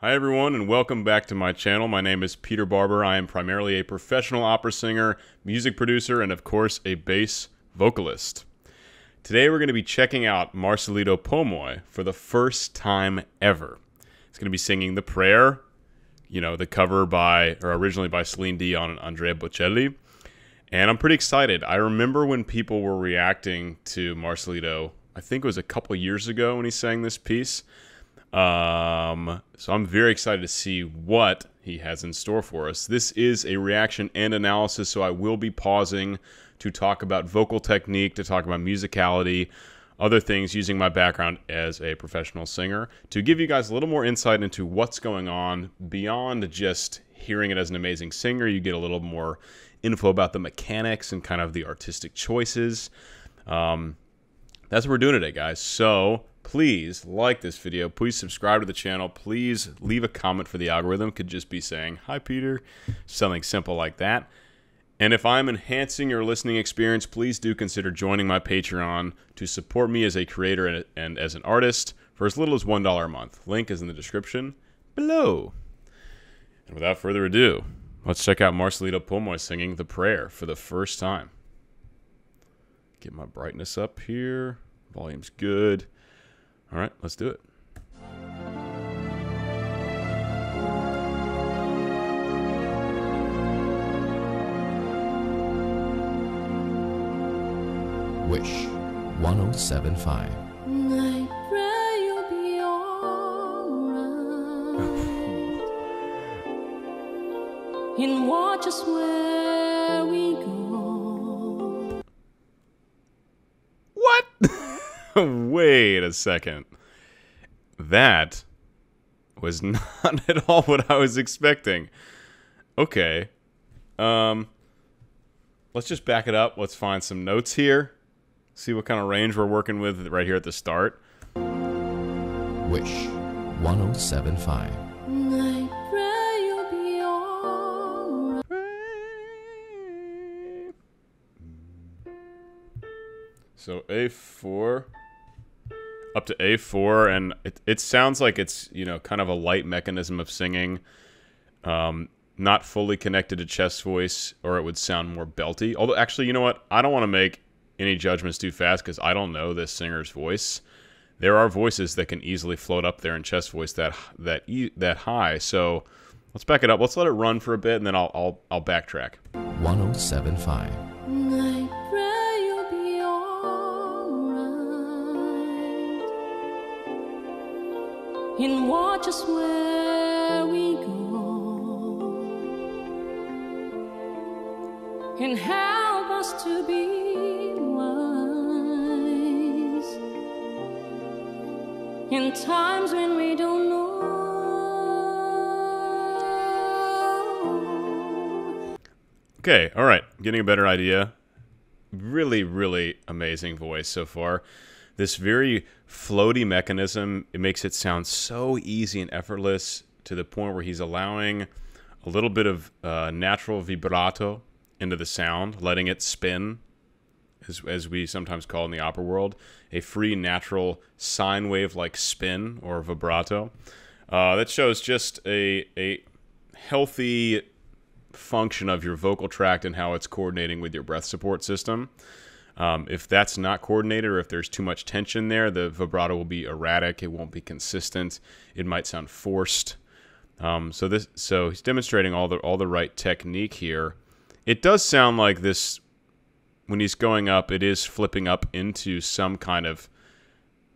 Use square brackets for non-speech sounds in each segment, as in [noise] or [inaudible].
Hi, everyone, and welcome back to my channel. My name is Peter Barber. I am primarily a professional opera singer, music producer, and of course, a bass vocalist. Today, we're going to be checking out Marcelito Pomoy for the first time ever. He's going to be singing The Prayer, you know, the cover by, or originally by Celine Dion and Andrea Bocelli. And I'm pretty excited. I remember when people were reacting to Marcelito, I think it was a couple years ago when he sang this piece. Um, so I'm very excited to see what he has in store for us. This is a reaction and analysis, so I will be pausing to talk about vocal technique, to talk about musicality, other things using my background as a professional singer to give you guys a little more insight into what's going on beyond just hearing it as an amazing singer. You get a little more info about the mechanics and kind of the artistic choices. Um, that's what we're doing today, guys. So please like this video. Please subscribe to the channel. Please leave a comment for the algorithm. Could just be saying, hi, Peter. Something simple like that. And if I'm enhancing your listening experience, please do consider joining my Patreon to support me as a creator and, and as an artist for as little as $1 a month. Link is in the description below. And without further ado, let's check out Marcelito Pomoy singing The Prayer for the first time. Get my brightness up here. Volume's good. All right, let's do it. Wish 1075. I pray you'll be alright. [laughs] and watch us where we go. [laughs] Wait a second. That was [laughs] not at all what I was expecting. Okay. Um let's just back it up. Let's find some notes here. See what kind of range we're working with right here at the start. Wish 1075. I pray you'll be alright. So A4 up to A4 and it, it sounds like it's, you know, kind of a light mechanism of singing. Um, not fully connected to chest voice or it would sound more belty. Although actually, you know what? I don't want to make any judgments too fast cuz I don't know this singer's voice. There are voices that can easily float up there in chest voice that that that high. So, let's back it up. Let's let it run for a bit and then I'll I'll I'll backtrack. 1075. And watch us where we go. And help us to be wise. In times when we don't know. Okay, all right. Getting a better idea. Really, really amazing voice so far. This very floaty mechanism, it makes it sound so easy and effortless to the point where he's allowing a little bit of uh, natural vibrato into the sound, letting it spin, as, as we sometimes call in the opera world, a free, natural sine wave like spin or vibrato. Uh, that shows just a, a healthy function of your vocal tract and how it's coordinating with your breath support system. Um, if that's not coordinated or if there's too much tension there, the vibrato will be erratic. It won't be consistent. It might sound forced. Um, so this, so he's demonstrating all the all the right technique here. It does sound like this when he's going up. It is flipping up into some kind of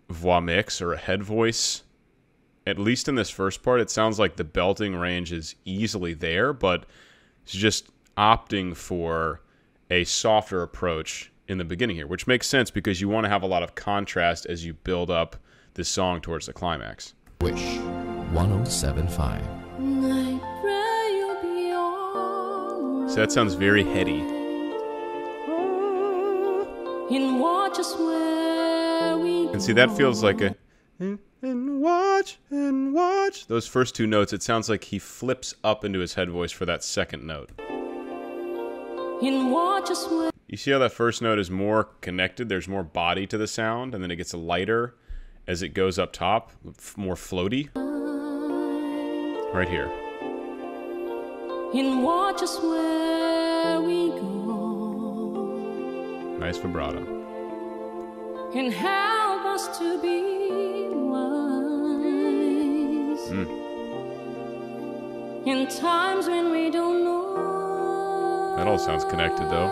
voix mix or a head voice. At least in this first part, it sounds like the belting range is easily there, but He's just opting for a softer approach in the beginning here, which makes sense because you want to have a lot of contrast as you build up this song towards the climax. Wish 1075. I pray you'll be alright. So that sounds very heady. And watch us where we And see, that feels like a. And watch and watch. Those first two notes, it sounds like he flips up into his head voice for that second note. And watch us where You see how that first note is more connected? There's more body to the sound, and then it gets lighter as it goes up top, f- more floaty. Right here. and watch us where we go Nice vibrato. and help us to be wise Mm. in times when we don't know. That all sounds connected, though.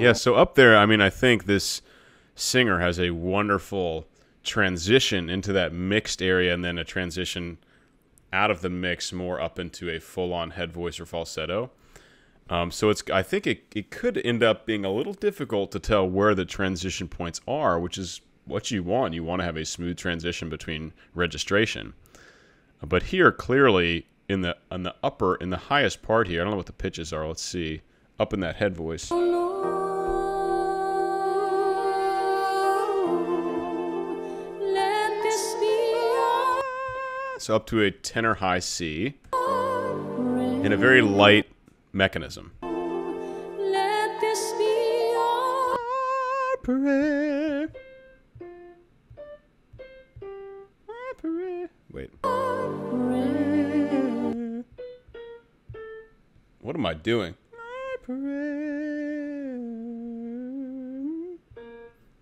Yeah, so up there, I mean, I think this singer has a wonderful transition into that mixed area and then a transition out of the mix more up into a full on head voice or falsetto. Um, so it's I think it, it could end up being a little difficult to tell where the transition points are, which is what you want. You want to have a smooth transition between registration. But here clearly in the on the upper in the highest part here, I don't know what the pitches are, let's see. Up in that head voice. Let So up to a tenor high C prayer. in a very light mechanism. Let this be our Wait, prayer. what am I doing?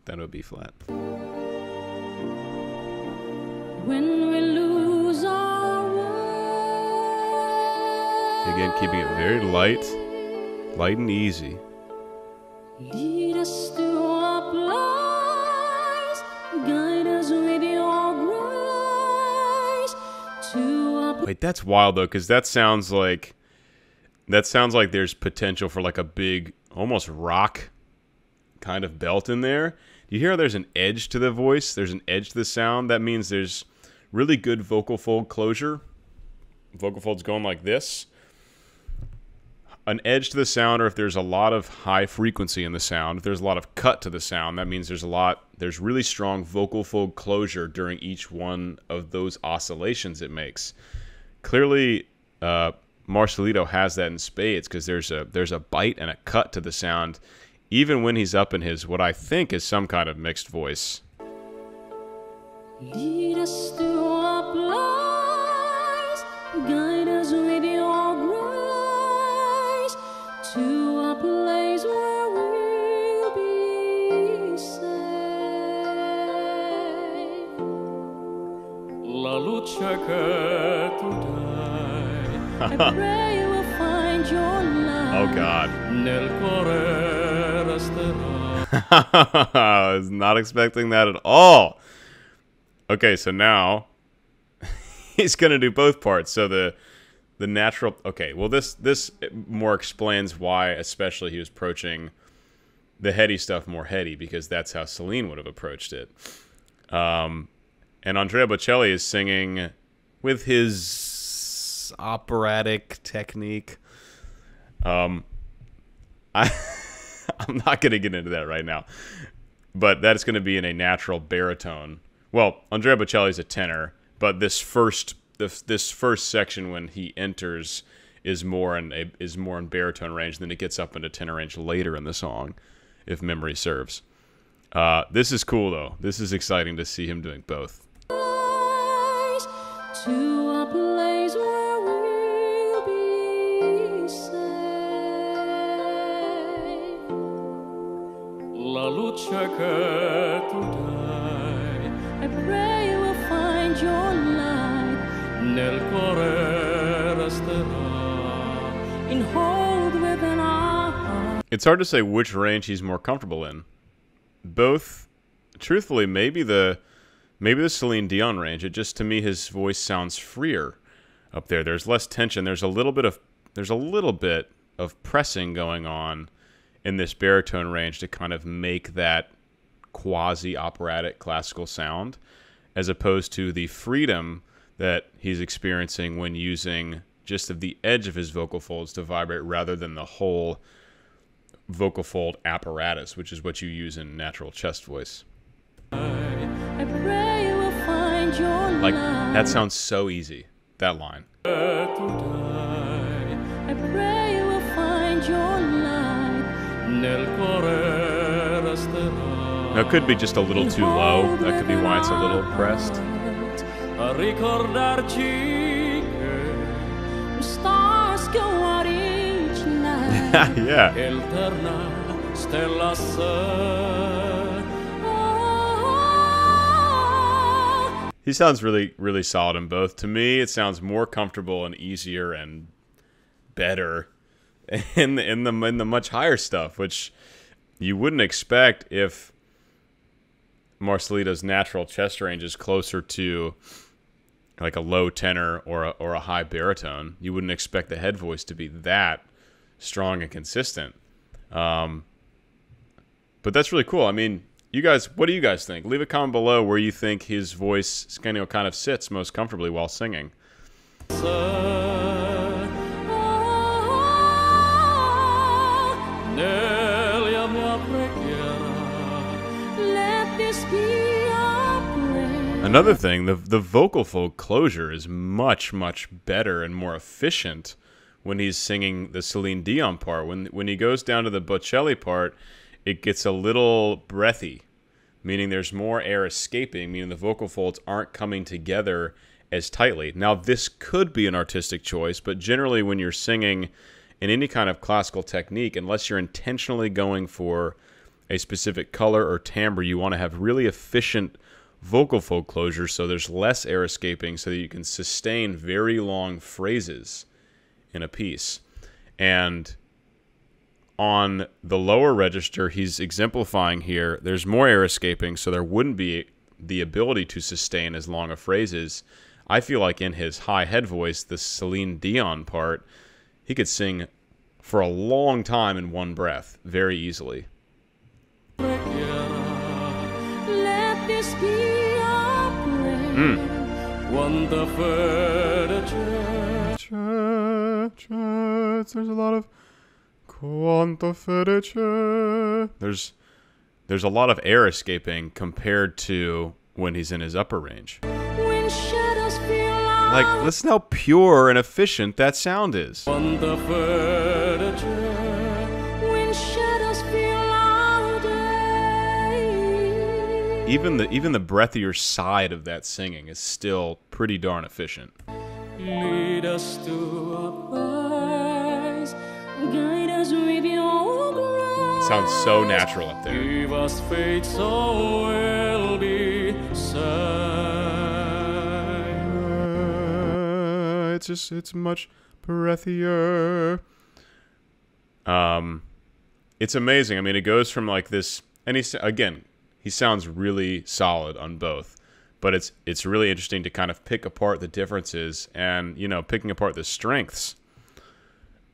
Then it would be flat. When we Again, keeping it very light, light and easy. lead us to our guide us with your grace to our Wait, that's wild though, because that sounds like that sounds like there's potential for like a big, almost rock kind of belt in there. Do you hear how there's an edge to the voice? There's an edge to the sound. That means there's really good vocal fold closure. Vocal folds going like this. An edge to the sound, or if there's a lot of high frequency in the sound, if there's a lot of cut to the sound, that means there's a lot, there's really strong vocal fold closure during each one of those oscillations it makes clearly uh, Marcelito has that in spades because there's a there's a bite and a cut to the sound, even when he's up in his what I think is some kind of mixed voice. Lead us to our guide La luce che I pray we'll find your light. Oh God, nel cuore resterà. [laughs] I was not expecting that at all. Okay, so now [laughs] he's gonna do both parts. So the the natural. Okay, well this this more explains why, especially he was approaching the heady stuff more heady because that's how Celine would have approached it. Um, and Andrea Bocelli is singing with his operatic technique. Um, I [laughs] I'm not going to get into that right now, but that's going to be in a natural baritone. Well, Andrea Bocelli is a tenor, but this first this, this first section when he enters is more in a, is more in baritone range. Then it gets up into tenor range later in the song, if memory serves. Uh, this is cool though. This is exciting to see him doing both. It's hard to say which range he's more comfortable in. Both, truthfully, maybe the maybe the Celine Dion range. It just to me his voice sounds freer up there. There's less tension. There's a little bit of there's a little bit of pressing going on in this baritone range to kind of make that quasi operatic classical sound as opposed to the freedom that he's experiencing when using just of the edge of his vocal folds to vibrate rather than the whole vocal fold apparatus, which is what you use in natural chest voice. Like that sounds so easy. That line. I pray we'll find your light nel cuore resterà. Now, it could be just a little too low. That could be why it's a little pressed. A [laughs] He sounds really, really solid in both. To me, it sounds more comfortable and easier and better [laughs] in the in the in the much higher stuff, which you wouldn't expect if Marcelito's natural chest range is closer to like a low tenor or a, or a high baritone. You wouldn't expect the head voice to be that strong and consistent. Um, but that's really cool. I mean, you guys, what do you guys think? Leave a comment below where you think his voice know, kind of sits most comfortably while singing. Another thing, the the vocal fold closure is much much better and more efficient when he's singing the Celine Dion part. When when he goes down to the Bocelli part, it gets a little breathy, meaning there's more air escaping, meaning the vocal folds aren't coming together as tightly. Now this could be an artistic choice, but generally when you're singing in any kind of classical technique, unless you're intentionally going for a specific color or timbre, you want to have really efficient vocal fold closure so there's less air escaping so that you can sustain very long phrases in a piece. And on the lower register, he's exemplifying here, there's more air escaping, so there wouldn't be the ability to sustain as long of phrases. I feel like in his high head voice, the Celine Dion part, he could sing for a long time in one breath very easily. Let this be our prayer. quanta fede c'è There's a lot of quanta felice. There's there's a lot of air escaping compared to when he's in his upper range. When shadows feel Like listen how pure and efficient that sound is. quanta fede c'è when shadows fill our day. Even the even the breathier side of that singing is still pretty darn efficient. lead us to a Eyes, guide us with your grace. sounds so natural up there. give us faith so we'll be saved it's just it's much breathier. Um, it's amazing. I mean, it goes from like this, and he's again, he sounds really solid on both. But it's it's really interesting to kind of pick apart the differences and you know picking apart the strengths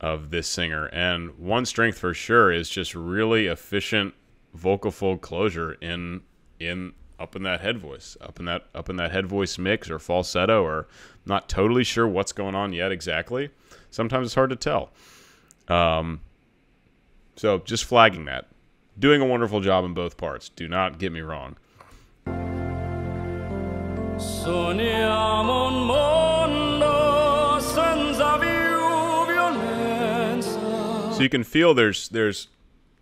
of this singer. And one strength for sure is just really efficient vocal fold closure in in up in that head voice, up in that up in that head voice mix or falsetto or not totally sure what's going on yet exactly. Sometimes it's hard to tell. Um, so just flagging that. Doing a wonderful job in both parts. Do not get me wrong. So you can feel there's there's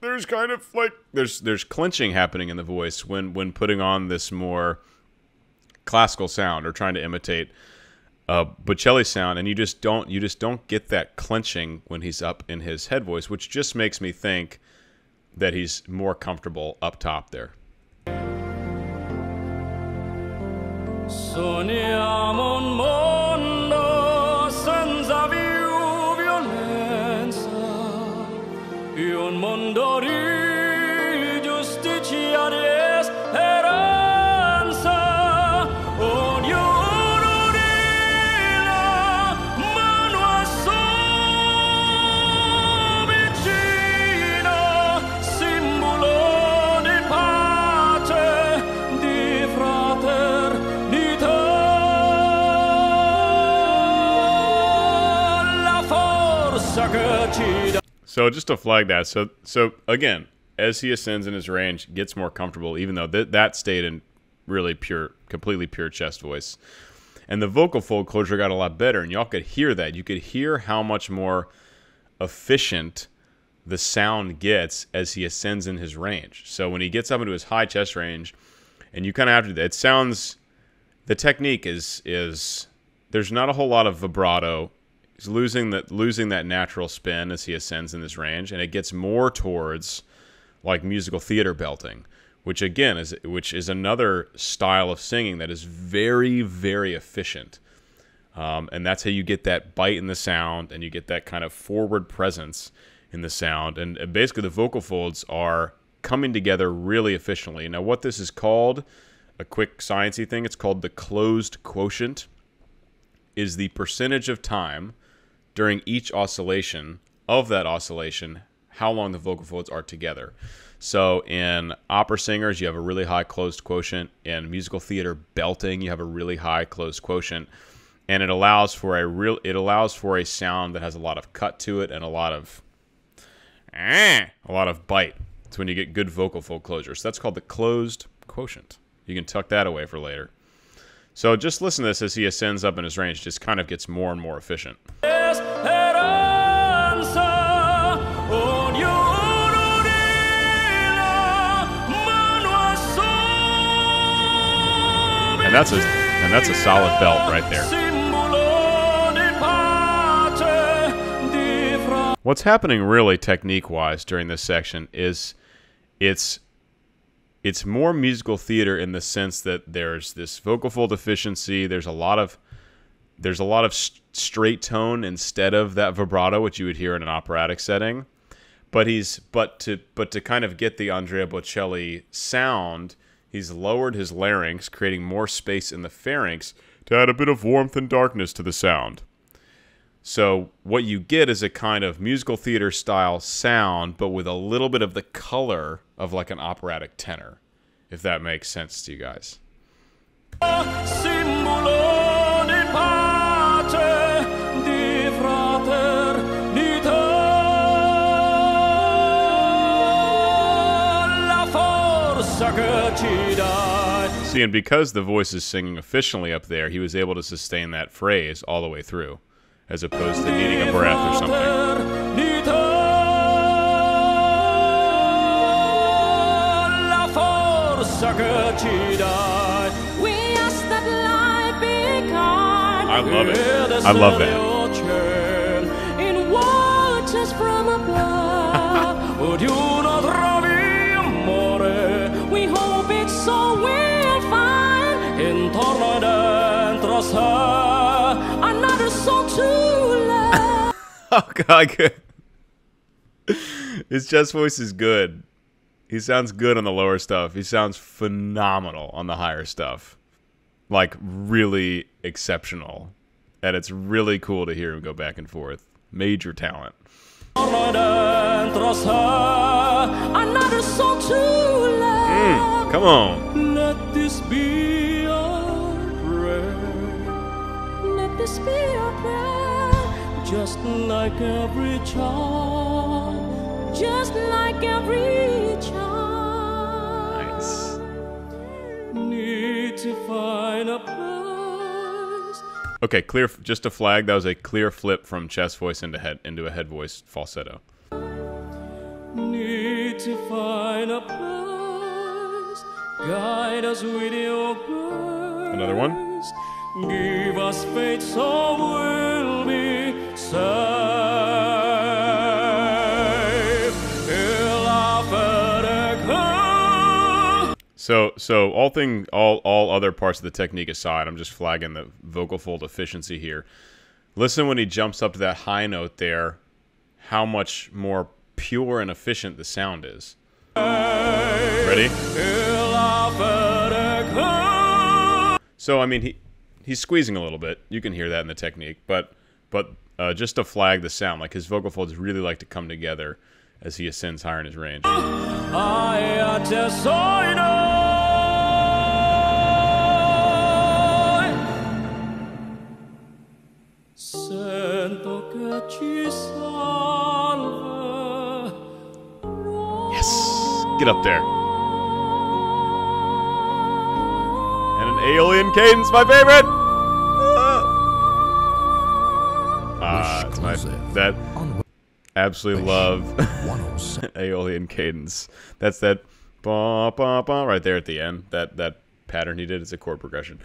there's kind of like there's there's clenching happening in the voice when when putting on this more classical sound or trying to imitate a Bocelli sound, and you just don't you just don't get that clenching when he's up in his head voice, which just makes me think that he's more comfortable up top there. Un mondo di giustizia e speranza. Ognuno di la mano a sua vicina, simbolo di pace, di fraternità. La forza che ci dà. So just to flag that, so so again, as he ascends in his range, gets more comfortable, even though th- that stayed in really pure, completely pure chest voice, and the vocal fold closure got a lot better, and y'all could hear that. You could hear how much more efficient the sound gets as he ascends in his range. So when he gets up into his high chest range, and you kind of have to, it sounds, the technique is is there's not a whole lot of vibrato. He's losing that losing that natural spin as he ascends in this range, and it gets more towards like musical theater belting, which again is which is another style of singing that is very very efficient. Um, and that's how you get that bite in the sound, and you get that kind of forward presence in the sound. And, and basically, the vocal folds are coming together really efficiently. Now, what this is called, a quick sciencey thing, it's called the closed quotient, is the percentage of time during each oscillation of that oscillation how long the vocal folds are together. So in opera singers, you have a really high closed quotient. In musical theater belting, you have a really high closed quotient and it allows for a real it allows for a sound that has a lot of cut to it and a lot of eh, a lot of bite. It's when you get good vocal fold closure. So that's called the closed quotient. You can tuck that away for later. So just listen to this as he ascends up in his range, just kind of gets more and more efficient. And that's a and that's a solid belt right there. What's happening really technique wise during this section is it's it's more musical theater in the sense that there's this vocal fold efficiency, there's a lot of there's a lot of straight tone instead of that vibrato which you would hear in an operatic setting. But he's but to but to kind of get the Andrea Bocelli sound, he's lowered his larynx, creating more space in the pharynx to add a bit of warmth and darkness to the sound. So what you get is a kind of musical theater style sound, but with a little bit of the color of like an operatic tenor, if that makes sense to you guys. See, and because the voice is singing efficiently up there, he was able to sustain that phrase all the way through as opposed to needing a breath or something. I love it. I love that. [laughs] [laughs] oh god, good. His chest voice is good. He sounds good on the lower stuff. He sounds phenomenal on the higher stuff. Like really exceptional. And it's really cool to hear him go back and forth. Major talent. Mm, come on. Just like every child. Just like every child. Nice. Need to find a place. Okay, clear. Just a flag. That was a clear flip from chest voice into head into a head voice falsetto. Need to find a place. Guide us with your grace. Another one. Give us faith so we'll be saved. So, so all thing, all all other parts of the technique aside, I'm just flagging the vocal fold efficiency here. Listen when he jumps up to that high note there, how much more pure and efficient the sound is. Ready? So I mean he he's squeezing a little bit. You can hear that in the technique, but but uh, just to flag the sound, like his vocal folds really like to come together as he ascends higher in his range. Yes, get up there. Aeolian cadence, my favorite. Ah, uh, my, that absolutely love 107. Aeolian [laughs] cadence. That's that ba ba ba right there at the end. That that pattern he did is a chord progression.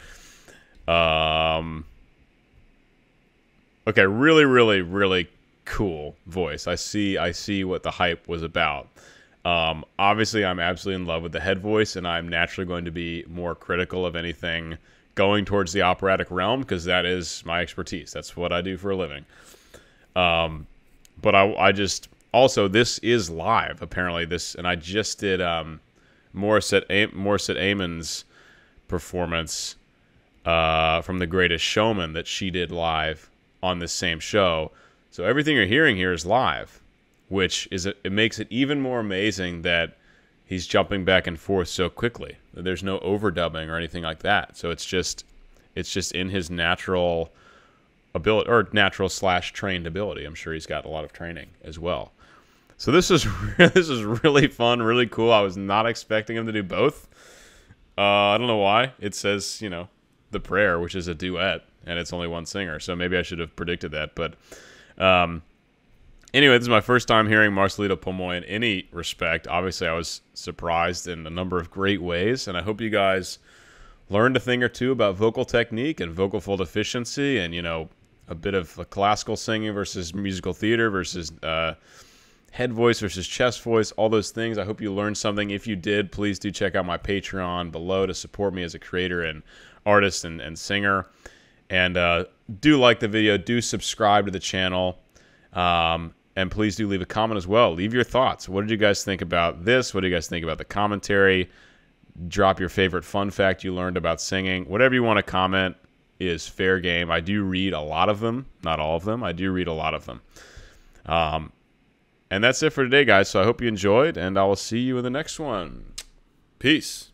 Um. Okay, really, really, really cool voice. I see. I see what the hype was about. Um, obviously, I'm absolutely in love with the head voice, and I'm naturally going to be more critical of anything going towards the operatic realm because that is my expertise. That's what I do for a living. Um, but I, I just also this is live apparently this, and I just did um, Morissette A- Amon's performance uh, from The Greatest Showman that she did live on this same show. So everything you're hearing here is live, which is it makes it even more amazing that he's jumping back and forth so quickly. There's no overdubbing or anything like that. So it's just it's just in his natural ability or natural slash trained ability. I'm sure he's got a lot of training as well. So this is [laughs] this is really fun, really cool. I was not expecting him to do both. Uh, I don't know why. It says you know the prayer, which is a duet, and it's only one singer. So maybe I should have predicted that. But um, anyway, this is my first time hearing Marcelito Pomoy in any respect. Obviously, I was surprised in a number of great ways, and I hope you guys learned a thing or two about vocal technique and vocal fold efficiency, and you know a bit of classical singing versus musical theater versus uh, head voice versus chest voice, all those things. I hope you learned something. If you did, please do check out my Patreon below to support me as a creator and artist and, and singer. And uh, do like the video, do subscribe to the channel, um, and please do leave a comment as well. Leave your thoughts. What did you guys think about this? What do you guys think about the commentary? Drop your favorite fun fact you learned about singing. Whatever you want to comment is fair game. I do read a lot of them, not all of them. I do read a lot of them. Um, and that's it for today, guys. So I hope you enjoyed, and I will see you in the next one. Peace.